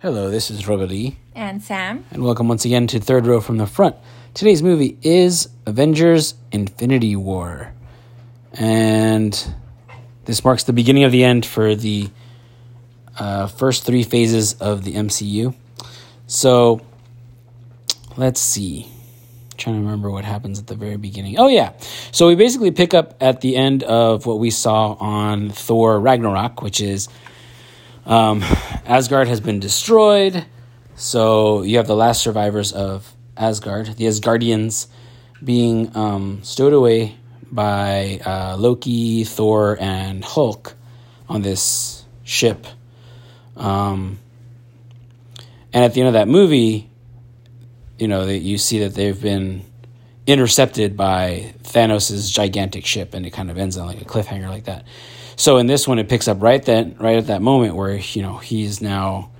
Hello, this is Robert Lee, And Sam. and welcome once again to Third Row from the Front. Today's movie is Avengers Infinity War. And this marks the beginning of the end for the uh, first three phases of the MCU. So, let's see. trying to remember what happens at the very beginning. Oh, yeah. So, we basically pick up at the end of what we saw on Thor Ragnarok, which is um, Asgard has been destroyed, so you have the last survivors of Asgard, the Asgardians, being um, stowed away by uh, Loki, Thor, and Hulk on this ship. Um, and at the end of that movie, you know, that you see that they've been intercepted by Thanos' gigantic ship, and it kind of ends on like a cliffhanger like that. So in this one, it picks up right then, right at that moment where you know he's now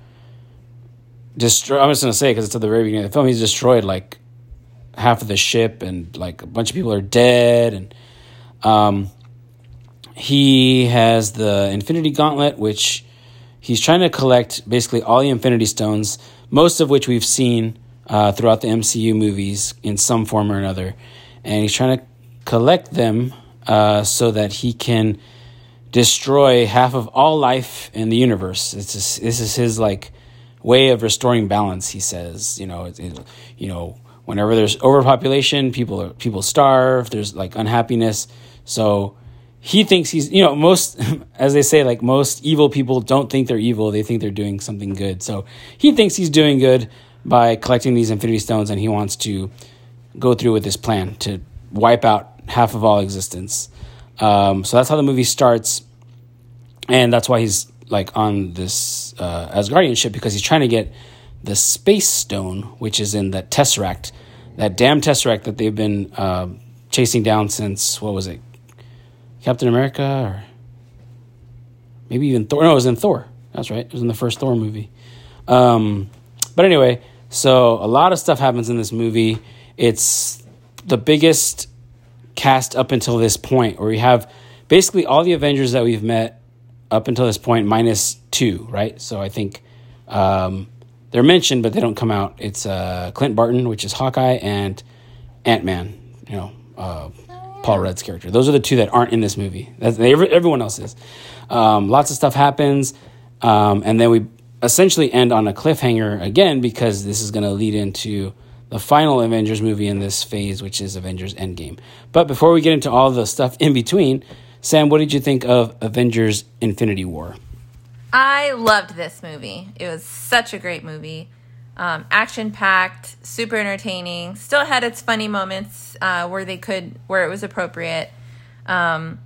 destroyed. I'm just gonna say because it's at the very beginning of the film. He's destroyed like half of the ship, and like a bunch of people are dead, and um, he has the Infinity Gauntlet, which he's trying to collect basically all the Infinity Stones, most of which we've seen uh, throughout the MCU movies in some form or another, and he's trying to collect them uh, so that he can destroy half of all life in the universe. It's just, this is his like way of restoring balance. He says, you know, it, it, you know, whenever there's overpopulation, people are, people starve. There's like unhappiness. So he thinks he's, you know, most as they say, like most evil people don't think they're evil. They think they're doing something good. So he thinks he's doing good by collecting these Infinity Stones, and he wants to go through with this plan to wipe out half of all existence. Um, so that's how the movie starts, and that's why he's like on this uh, Asgardian ship because he's trying to get the Space Stone, which is in that Tesseract, that damn Tesseract that they've been uh, chasing down since what was it, Captain America or maybe even Thor? No, it was in Thor. That's right. It was in the first Thor movie. Um, but anyway, so a lot of stuff happens in this movie. It's the biggest cast up until this point, where we have basically all the Avengers that we've met up until this point, minus two, right? So I think um, they're mentioned, but they don't come out. It's uh, Clint Barton, which is Hawkeye, and Ant Man. You know, uh, Paul Rudd's character. Those are the two that aren't in this movie. That's, they, everyone else is. Um, lots of stuff happens, um, and then we essentially end on a cliffhanger again because this is going to lead into the final Avengers movie in this phase, which is Avengers Endgame. But before we get into all the stuff in between, Sam, what did you think of Avengers Infinity War? I loved this movie. It was such a great movie. Um, action packed, super entertaining. Still had its funny moments uh, where they could, where it was appropriate. Um,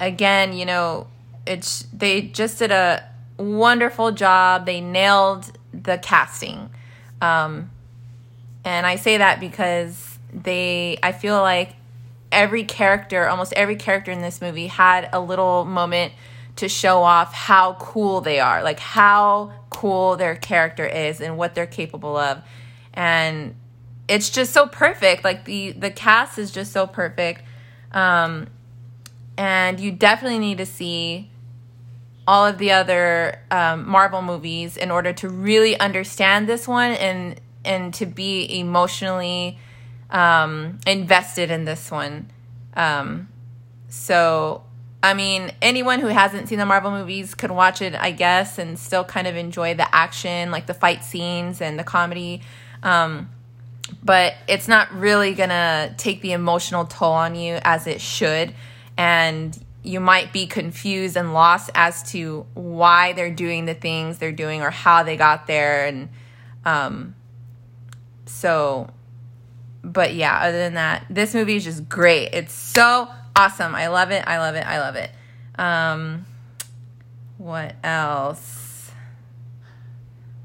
again, you know, it's they just did a wonderful job. They nailed the casting. Um, and I say that because they, I feel like every character, almost every character in this movie had a little moment to show off how cool they are, like how cool their character is and what they're capable of. And it's just so perfect. Like the the cast is just so perfect. Um and you definitely need to see all of the other um, Marvel movies in order to really understand this one and and to be emotionally um, invested in this one. Um, so, I mean, anyone who hasn't seen the Marvel movies could watch it, I guess, and still kind of enjoy the action, like the fight scenes and the comedy. Um, but it's not really gonna take the emotional toll on you as it should. And you might be confused and lost as to why they're doing the things they're doing or how they got there. And um, so but yeah, other than that, this movie is just great. It's so awesome. I love it. I love it. I love it. Um, what else?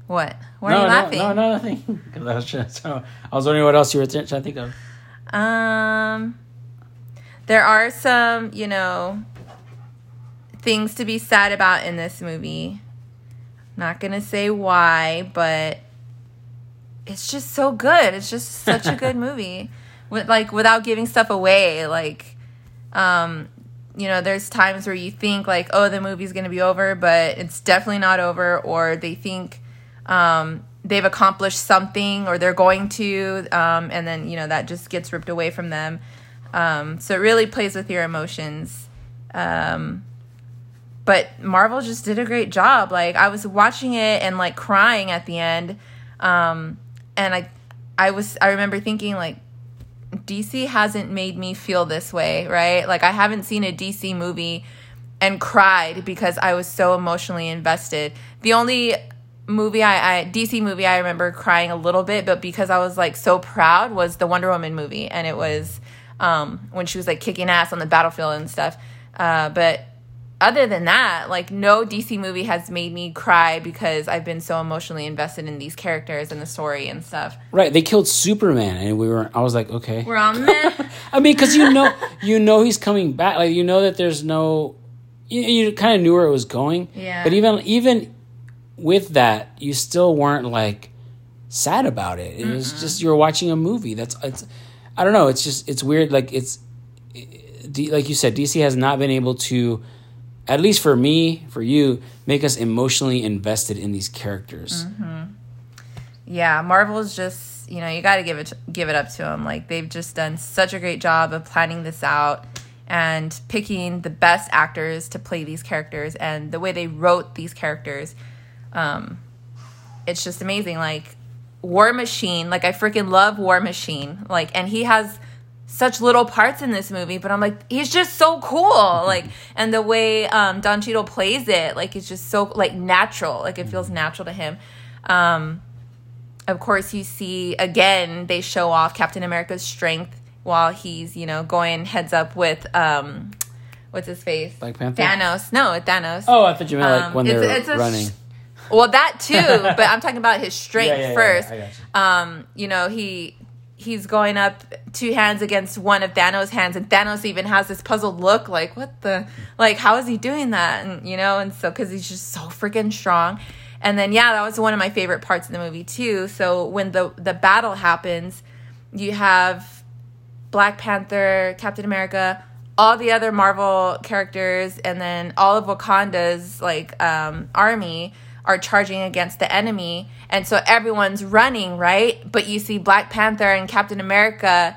What? Why are no, you laughing? No, no, nothing. Because I was trying, so I was wondering what else you were trying to think of. Um, there are some, you know, things to be sad about in this movie. Not gonna say why, but it's just so good. It's just such a good movie. With like without giving stuff away, like um you know, there's times where you think like, oh, the movie's going to be over, but it's definitely not over or they think um, they've accomplished something or they're going to, um, and then you know that just gets ripped away from them. Um, so it really plays with your emotions. Um, but Marvel just did a great job. Like I was watching it and like crying at the end, um, and I, I was I remember thinking like DC hasn't made me feel this way, right? Like I haven't seen a DC movie and cried because I was so emotionally invested. The only movie I, I DC movie I remember crying a little bit, but because I was like so proud was the Wonder Woman movie, and it was um, when she was like kicking ass on the battlefield and stuff. Uh, but other than that, like no DC movie has made me cry because I've been so emotionally invested in these characters and the story and stuff. Right, they killed Superman, and we were. I was like, okay. We're on. I mean, because you know, you know he's coming back. Like you know that there's no. You, you kind of knew where it was going. Yeah. But even even with that, you still weren't like sad about it. It was just you were watching a movie. That's it's. I don't know. It's just it's weird. Like it's, D- like you said, DC has not been able to, at least for me, for you, make us emotionally invested in these characters. yeah, Marvel's just you know you got to give it give it up to them. Like they've just done such a great job of planning this out and picking the best actors to play these characters and the way they wrote these characters. Um, it's just amazing. Like War Machine, like I freaking love War Machine. Like, and he has such little parts in this movie, but I'm like, he's just so cool. Like, and the way um, Don Cheadle plays it, like, it's just so like natural. Like, it feels natural to him. Um, of course, you see again they show off Captain America's strength while he's you know going heads up with um, what's his face Black Panther? Thanos. No, Thanos. Oh, I thought you meant like Um, when it's- they're it's running. sh- Well, that too, but I'm talking about his strength Yeah, yeah, yeah, first. I got you. Um, you know, he he's going up two hands against one of Thanos' hands, and Thanos even has this puzzled look, like, "What the? Like, how is he doing that?" And you know, and so because he's just so freaking strong. And then yeah, that was one of my favorite parts of the movie too. So when the the battle happens, you have Black Panther, Captain America, all the other Marvel characters, and then all of Wakanda's like um, army are charging against the enemy, and so everyone's running right. But you see Black Panther and Captain America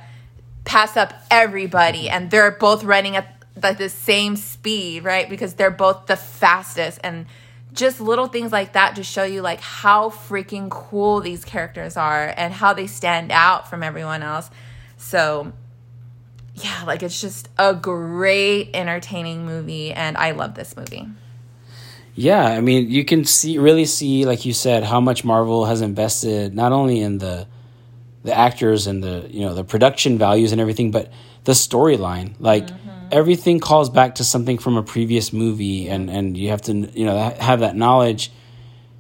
pass up everybody, and they're both running at like the same speed, right? Because they're both the fastest and just little things like that just show you like how freaking cool these characters are and how they stand out from everyone else. So yeah, like it's just a great entertaining movie and I love this movie. Yeah, I mean, you can see really see, like you said, how much Marvel has invested not only in the the actors and the you know the production values and everything, but the storyline. Like mm-hmm. everything calls back to something from a previous movie, and and you have to you know have that knowledge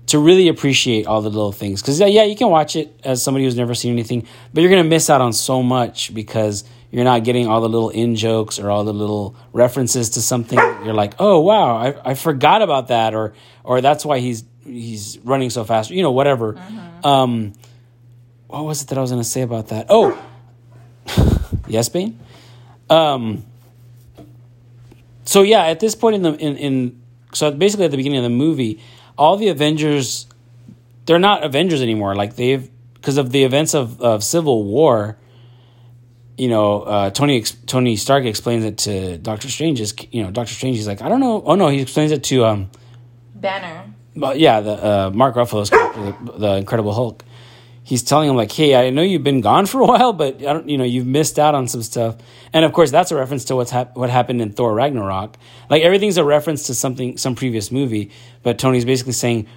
to really appreciate all the little things. Because yeah, yeah, you can watch it as somebody who's never seen anything, but you're gonna miss out on so much because you're not getting all the little in jokes or all the little references to something. You're like, oh wow, I, I forgot about that, or or that's why he's he's running so fast. You know, whatever. Um, what was it that I was gonna say about that? Oh, yes, Bane. Um. So yeah, at this point in the in, in so basically at the beginning of the movie, all the Avengers, they're not Avengers anymore. Like they've because of the events of, of Civil War. You know, uh, Tony Tony Stark explains it to Doctor Strange. Is you know Doctor Strange? He's like, I don't know. Oh no, he explains it to um, Banner. well, yeah, the uh, Mark Ruffalo's character, the, the Incredible Hulk. He's telling him like, "Hey, I know you've been gone for a while, but I don't, you know you've missed out on some stuff." And of course, that's a reference to what's hap- what happened in Thor Ragnarok. Like everything's a reference to something, some previous movie. But Tony's basically saying,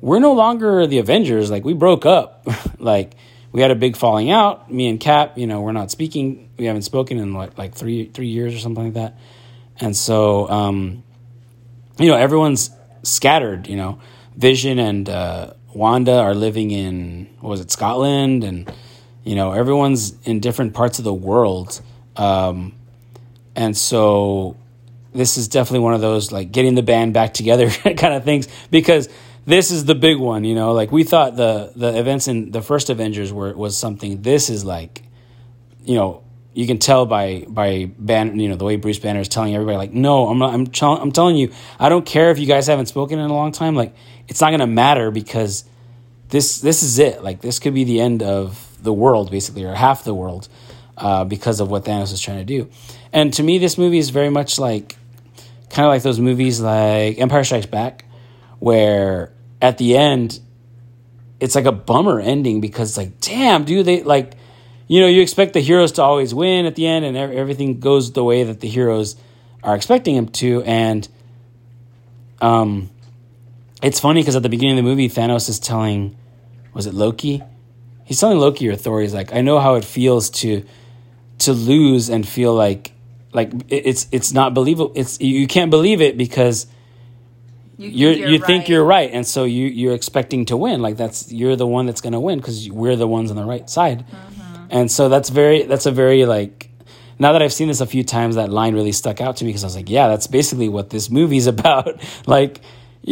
"We're no longer the Avengers. Like we broke up. like we had a big falling out. Me and Cap. You know, we're not speaking. We haven't spoken in like like three three years or something like that. And so, um, you know, everyone's scattered. You know, Vision and uh, Wanda are living in what was it Scotland, and you know, everyone's in different parts of the world. Um, and so, this is definitely one of those like getting the band back together kind of things because this is the big one. You know, like we thought the the events in the first Avengers were was something. This is like, you know, you can tell by by Banner, you know, the way Bruce Banner is telling everybody, like, no, I'm not, I'm tell, I'm telling you, I don't care if you guys haven't spoken in a long time. Like, it's not gonna matter because this this is it. Like this could be the end of the world, basically, or half the world, uh, because of what Thanos is trying to do. And to me, this movie is very much like kind of like those movies like Empire Strikes Back, where at the end, it's like a bummer ending because it's like, damn, dude, they like, you know, you expect the heroes to always win at the end, and everything goes the way that the heroes are expecting him to, and um, it's funny because at the beginning of the movie, Thanos is telling, was it Loki? He's telling Loki or Thor, he's like, I know how it feels to to lose and feel like like it's it's not believable. It's you can't believe it because you you're, you're you right. think you're right, and so you you're expecting to win. Like that's you're the one that's going to win because we're the ones on the right side, mm-hmm. and so that's very that's a very like. Now that I've seen this a few times, that line really stuck out to me because I was like, "Yeah, that's basically what this movie's about." like,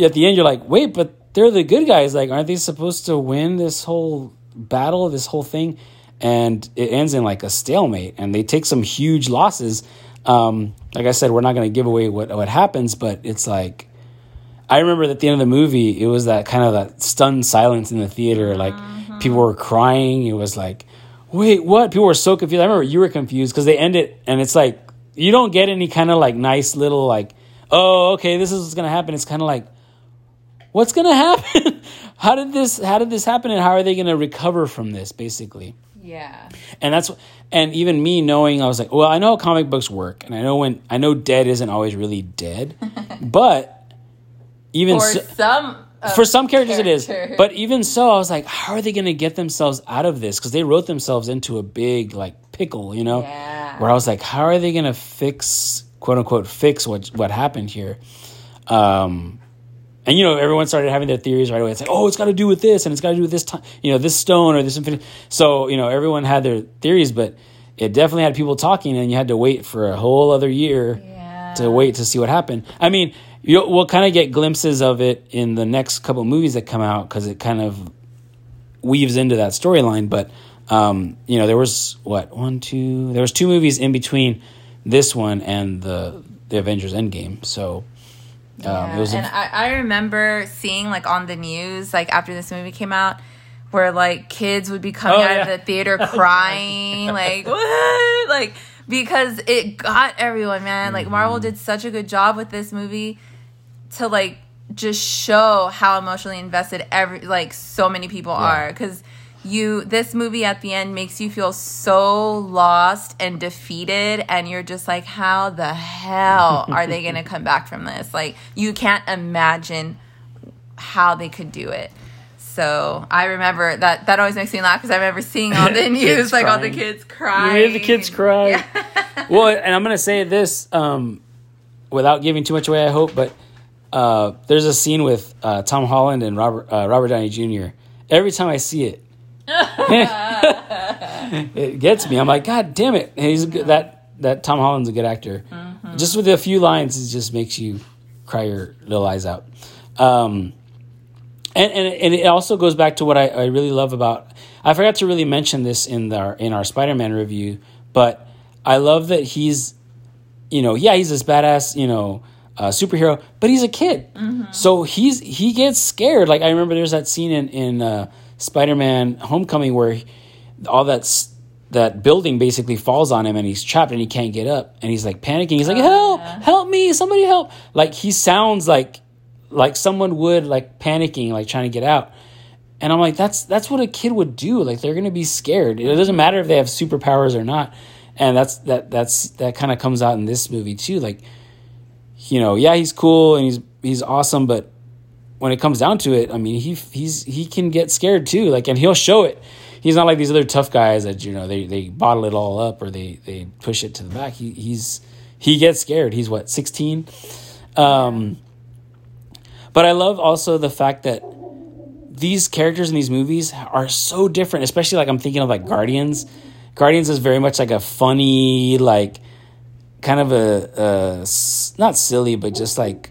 at the end, you're like, "Wait, but they're the good guys. Like, aren't they supposed to win this whole battle, this whole thing?" And it ends in like a stalemate, and they take some huge losses um, like I said, we're not going to give away what what happens, but it's like I remember at the end of the movie, it was that kind of that stunned silence in the theater. Like mm-hmm. people were crying. It was like, wait, what? People were so confused. I remember you were confused because they end it, and it's like you don't get any kind of like nice little like, oh, okay, this is what's gonna happen. It's kind of like, what's gonna happen? how did this? How did this happen? And how are they gonna recover from this? Basically. Yeah. And that's and even me knowing I was like, well, I know how comic books work, and I know when I know dead isn't always really dead, but even for so, some for some characters, characters, it is. But even so, I was like, how are they going to get themselves out of this? Because they wrote themselves into a big like pickle, you know. Yeah. Where I was like, how are they going to fix quote unquote fix what what happened here? Um, and you know, everyone started having their theories right away. It's like, oh, it's got to do with this, and it's got to do with this time, you know, this stone or this infinity. So you know, everyone had their theories, but it definitely had people talking, and you had to wait for a whole other year yeah. To wait to see what happened. I mean, you we'll kind of get glimpses of it in the next couple movies that come out because it kind of weaves into that storyline. But um, you know, there was what one, two, there was two movies in between this one and the the Avengers Endgame, so um, yeah. and I, I remember seeing like on the news, like after this movie came out, where like kids would be coming oh, out yeah. of the theater crying, like what, like because it got everyone, man. Like Marvel mm-hmm. did such a good job with this movie to like just show how emotionally invested every like so many people yeah. are because you this movie at the end makes you feel so lost and defeated and you're just like how the hell are they going to come back from this like you can't imagine how they could do it so I remember that that always makes me laugh because I remember seeing all the news, like all the kids crying. You hear the kids cry. Yeah. well, and I'm gonna say this um, without giving too much away. I hope, but uh, there's a scene with uh, Tom Holland and Robert uh, Robert Downey Jr. Every time I see it, it gets me. I'm like, God damn it! he's good, that that Tom Holland's a good actor. Mm-hmm. Just with a few lines, it just makes you cry your little eyes out. Um, and, and and it also goes back to what I, I really love about. I forgot to really mention this in our in our Spider Man review, but I love that he's, you know, yeah, he's this badass, you know, uh, superhero, but he's a kid, mm-hmm. so he's he gets scared. Like I remember there's that scene in in. Uh, Spider-Man: Homecoming where all that's that building basically falls on him and he's trapped and he can't get up and he's like panicking. He's like, "Help! Help me! Somebody help!" Like he sounds like like someone would like panicking, like trying to get out. And I'm like, that's that's what a kid would do. Like they're gonna be scared. It doesn't matter if they have superpowers or not. And that's that that's that kind of comes out in this movie too. Like, you know, yeah, he's cool and he's he's awesome, but when it comes down to it, I mean, he he's he can get scared too. Like, and he'll show it. He's not like these other tough guys that you know they they bottle it all up or they they push it to the back. He he's he gets scared. He's what sixteen. Um, but I love also the fact that these characters in these movies are so different. Especially like I'm thinking of like Guardians. Guardians is very much like a funny like kind of a, a not silly but just like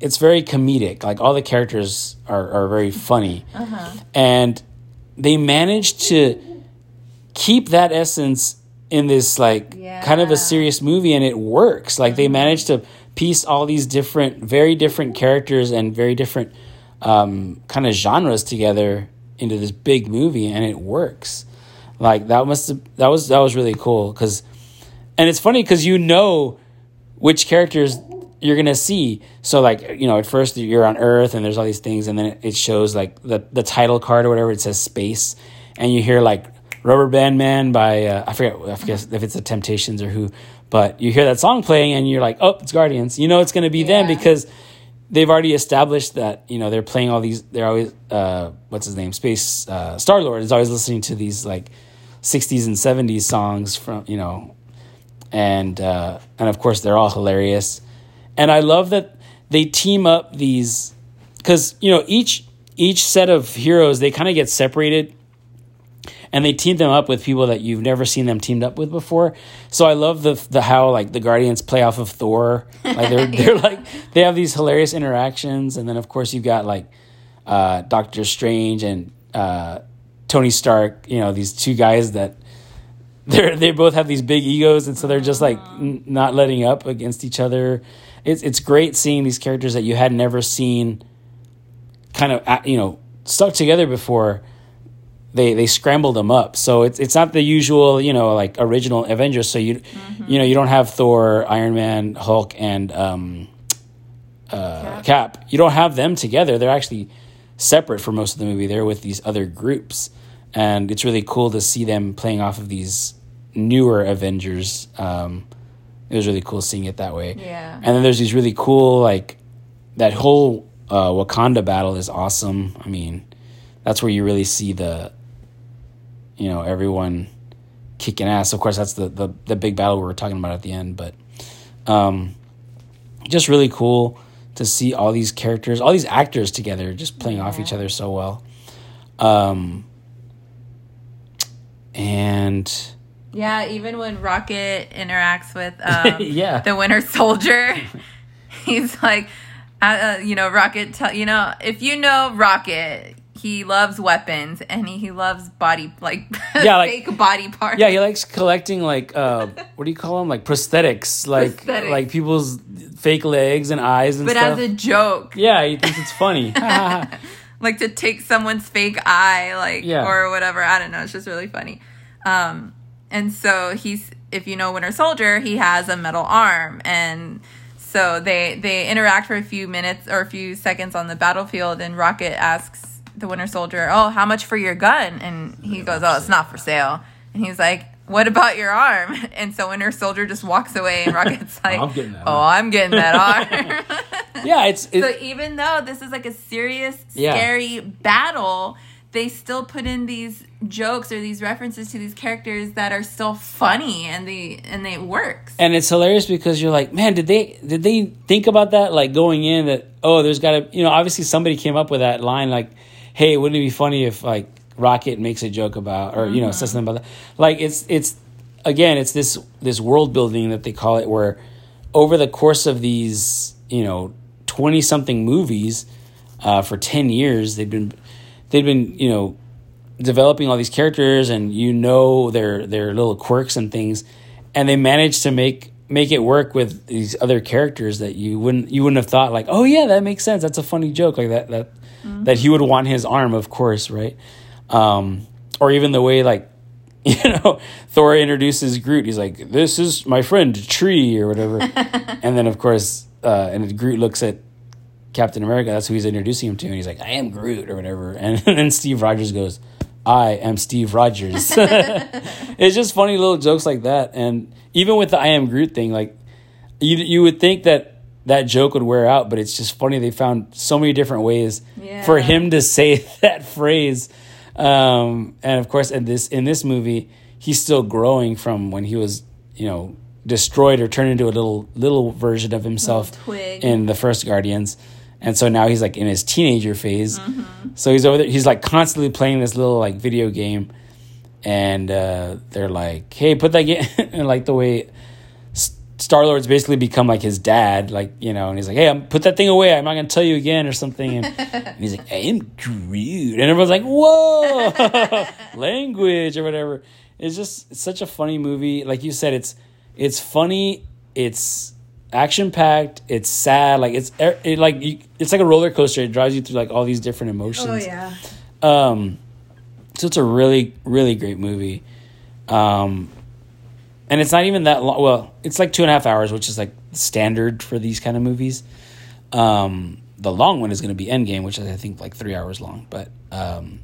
it's very comedic. Like all the characters are, are very funny, uh-huh. and they managed to keep that essence in this like yeah. kind of a serious movie, and it works. Like they mm-hmm. managed to piece all these different, very different characters and very different um, kind of genres together into this big movie, and it works. Like that must that was that was really cool because, and it's funny because you know which characters you're gonna see. So like you know, at first you're on Earth and there's all these things, and then it, it shows like the the title card or whatever. It says space, and you hear like Rubber Band Man by uh, I forget I forget if it's the Temptations or who, but you hear that song playing and you're like, oh, it's Guardians. You know it's gonna be them because they've already established that you know they're playing all these. They're always uh, what's his name? Space uh, Star Lord is always listening to these like '60s and '70s songs from you know, and uh, and of course they're all hilarious, and I love that they team up these because you know each each set of heroes they kind of get separated and they team them up with people that you've never seen them teamed up with before. So I love the the how like the Guardians play off of Thor. Like they're they're like they have these hilarious interactions, and then of course you've got like uh, Doctor Strange and uh, Tony Stark. You know these two guys that they they both have these big egos, and so they're just like n- not letting up against each other. It's it's great seeing these characters that you had never seen, kind of you know stuck together before they they scrambled them up. So it's it's not the usual, you know, like original Avengers. So you you know you don't have Thor, Iron Man, Hulk, and um, uh, Cap. You don't have them together. They're actually separate for most of the movie. They're with these other groups, and it's really cool to see them playing off of these newer Avengers. Um, it was really cool seeing it that way. Yeah. And then there's these really cool like that whole uh, Wakanda battle is awesome. I mean, that's where you really see the you know everyone kicking ass. Of course, that's the the, the big battle we were talking about at the end, but um, just really cool to see all these characters, all these actors together, just playing off each other so well. Um, and Yeah, even when Rocket interacts with um, Yeah. the Winter Soldier, he's like, uh, uh, you know, Rocket. Tell you know, if you know Rocket, he loves weapons and he, he loves body like Yeah, like- fake body parts. yeah, he likes collecting like uh, what do you call them? Like prosthetics, like Prosthetics. like people's fake legs and eyes and stuff. but stuff. as a joke, yeah, he thinks it's funny. like to take someone's fake eye, like Yeah. or whatever. I don't know. It's just really funny. Um, and so he's, if you know Winter Soldier, he has a metal arm, and so they they interact for a few minutes or a few seconds on the battlefield, and Rocket asks the Winter Soldier, "Oh, how much for your gun?" And he goes, "Oh, it's not for sale." And he's like. What about your arm? And so Winter Soldier just walks away, and Rocket's oh, like, I'm getting that "Oh, arm." I'm getting that arm." yeah, it's it, So even though this is like a serious, Yeah. scary battle, they still put in these jokes or these references to these characters that are still funny and they and it works. and it's hilarious because you're like, man, did they did they think about that like going in that oh, there's got to you know obviously somebody came up with that line like, hey, wouldn't it be funny if like Rocket makes a joke about or you know says something about that? Like it's it's again it's this this world building that they call it where over the course of these you know 20 something movies uh, for 10 years they've been they've been you know developing all these characters and you know their their little quirks and things and they managed to make make it work with these other characters that you wouldn't you wouldn't have thought like oh yeah that makes sense. That's a funny joke. Like that that that he would want his arm of course right um or even the way like you know Thor introduces Groot he's like this is my friend Tree or whatever and then of course uh and Groot looks at Captain America, that's who he's introducing him to, and he's like, I am Groot or whatever. And then Steve Rogers goes, I am Steve Rogers. it's just funny little jokes like that. And even with the I am Groot thing, like you you would think that that joke would wear out, but it's just funny they found so many different ways for him to say that phrase. Um, and of course, in this in this movie, he's still growing from when he was, you know, destroyed or turned into a little little version of himself in the first Guardians. And so now he's like in his teenager phase. So he's over there. He's like constantly playing this little like video game, and uh, they're like, "Hey, put that game." and like the way Star Lord's basically become like his dad, like you know, and he's like, "Hey, I'm, put that thing away. I'm not gonna tell you again or something." And, and he's like, "I am Groot," and everyone's like, "Whoa, language or whatever." It's just it's such a funny movie. Like you said, it's it's funny. It's action packed. It's sad. Like it's it, like you, it's like a roller coaster. It drives you through like all these different emotions. Oh yeah. Um, so it's a really really great movie. Um, and it's not even that long. Well, it's like two and a half hours, which is like standard for these kind of movies. Um, the long one is going to be Endgame, which is I think like three hours long. But um,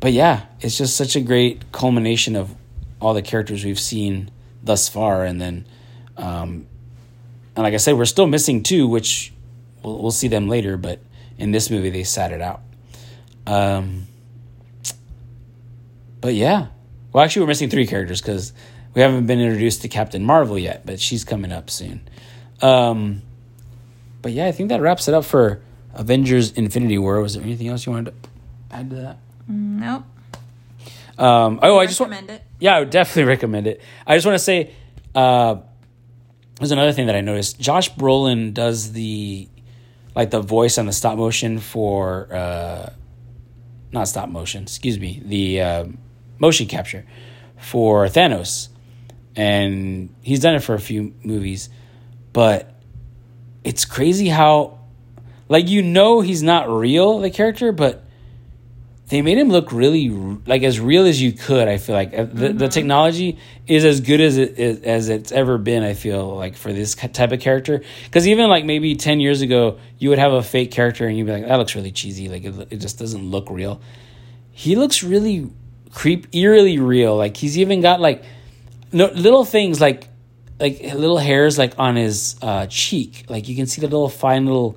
but yeah, it's just such a great culmination of all the characters we've seen thus far, and then um, and like I said, we're still missing two, which we'll, we'll see them later. But in this movie, they sat it out. Um, but yeah, well, actually, we're missing three characters because we haven't been introduced to Captain Marvel yet, but she's coming up soon. Um, but yeah, I think that wraps it up for Avengers: Infinity War. Was there anything else you wanted to add to that? Nope. Um, oh, I just want. recommend it. Yeah, I would definitely recommend it. I just want to say, uh, there's another thing that I noticed. Josh Brolin does the, like the voice on the stop motion for, uh, not stop motion. Excuse me, the uh, motion capture for Thanos, and he's done it for a few movies, but it's crazy how, like you know, he's not real the character, but they made him look really like as real as you could. I feel like Uh, the, the technology is as good as it is, as it's ever been. I feel like for this type of character, because even like maybe ten years ago, you would have a fake character and you'd be like, "That looks really cheesy. Like it, it just doesn't look real." He looks really creep, eerily real. Like he's even got like no little things like like little hairs like on his uh, cheek. Like you can see the little fine little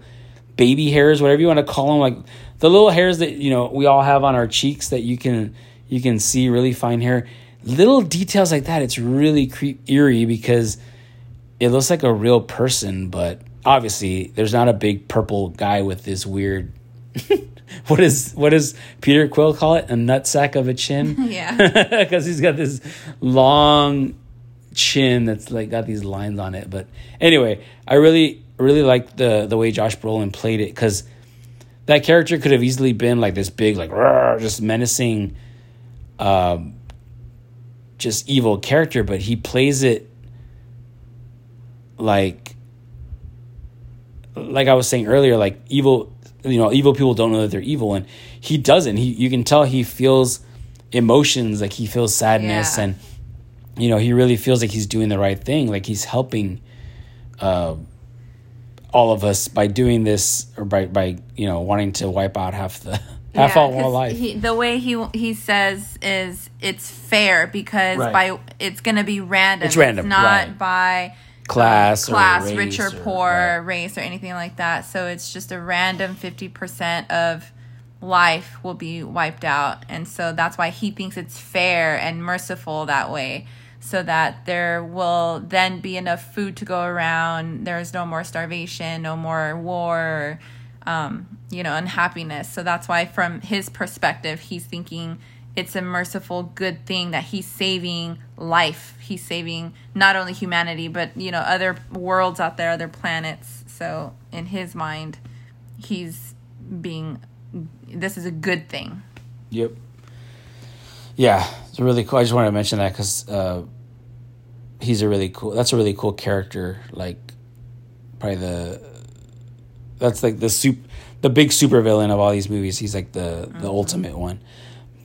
baby hairs, whatever you want to call them, like the little hairs that you know we all have on our cheeks that you can you can see really fine hair. Little details like that, it's really creep eerie because it looks like a real person, but obviously there's not a big purple guy with this weird. what is what does Peter Quill call it? A nutsack of a chin. Yeah. because he's got this long chin that's like got these lines on it. But anyway, I really really like the the way Josh Brolin played it because that character could have easily been like this big like just menacing, um, just evil character, but he plays it like like I was saying earlier, like evil, you know, evil people don't know that they're evil, and he doesn't. He, you can tell he feels emotions, like he feels sadness, Yeah. and you know, he really feels like he's doing the right thing, like he's helping, uh, all of us by doing this, or by by you know wanting to wipe out half the half Yeah, all 'cause life. He, the way he he says is it's fair because Right. by it's going to be random. It's random, not right. by Class or class, race rich or or- poor, right. race or anything like that. So it's just a random fifty percent of life will be wiped out, and so that's why he thinks it's fair and merciful that way. So that there will then be enough food to go around. There's no more starvation, no more war, um, you know, unhappiness. So that's why, from his perspective, he's thinking it's a merciful, good thing that he's saving life. He's saving not only humanity, but, you know, other worlds out there, other planets. So in his mind, he's being, this is a good thing. Yep. Yeah, it's really cool. I just wanted to mention that because uh, he's a really cool. That's a really cool character. Like, probably the that's like the soup, the big super villain of all these movies. He's like the the ultimate one.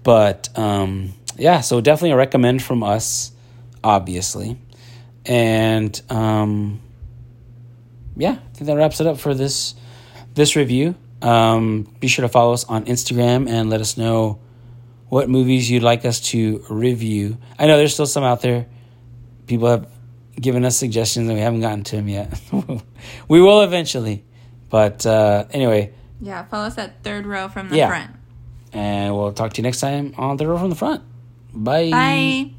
But um, yeah, so definitely a recommend from us, obviously, and um, yeah, I think that wraps it up for this this review. Um, be sure to follow us on Instagram and let us know what movies you'd like us to review. I know there's still some out there. People have given us suggestions and we haven't gotten to them yet. we will eventually. But uh, anyway, Yeah, follow us at third row from the Yeah. front. And we'll talk to you next time on the row from the front. Bye. Bye.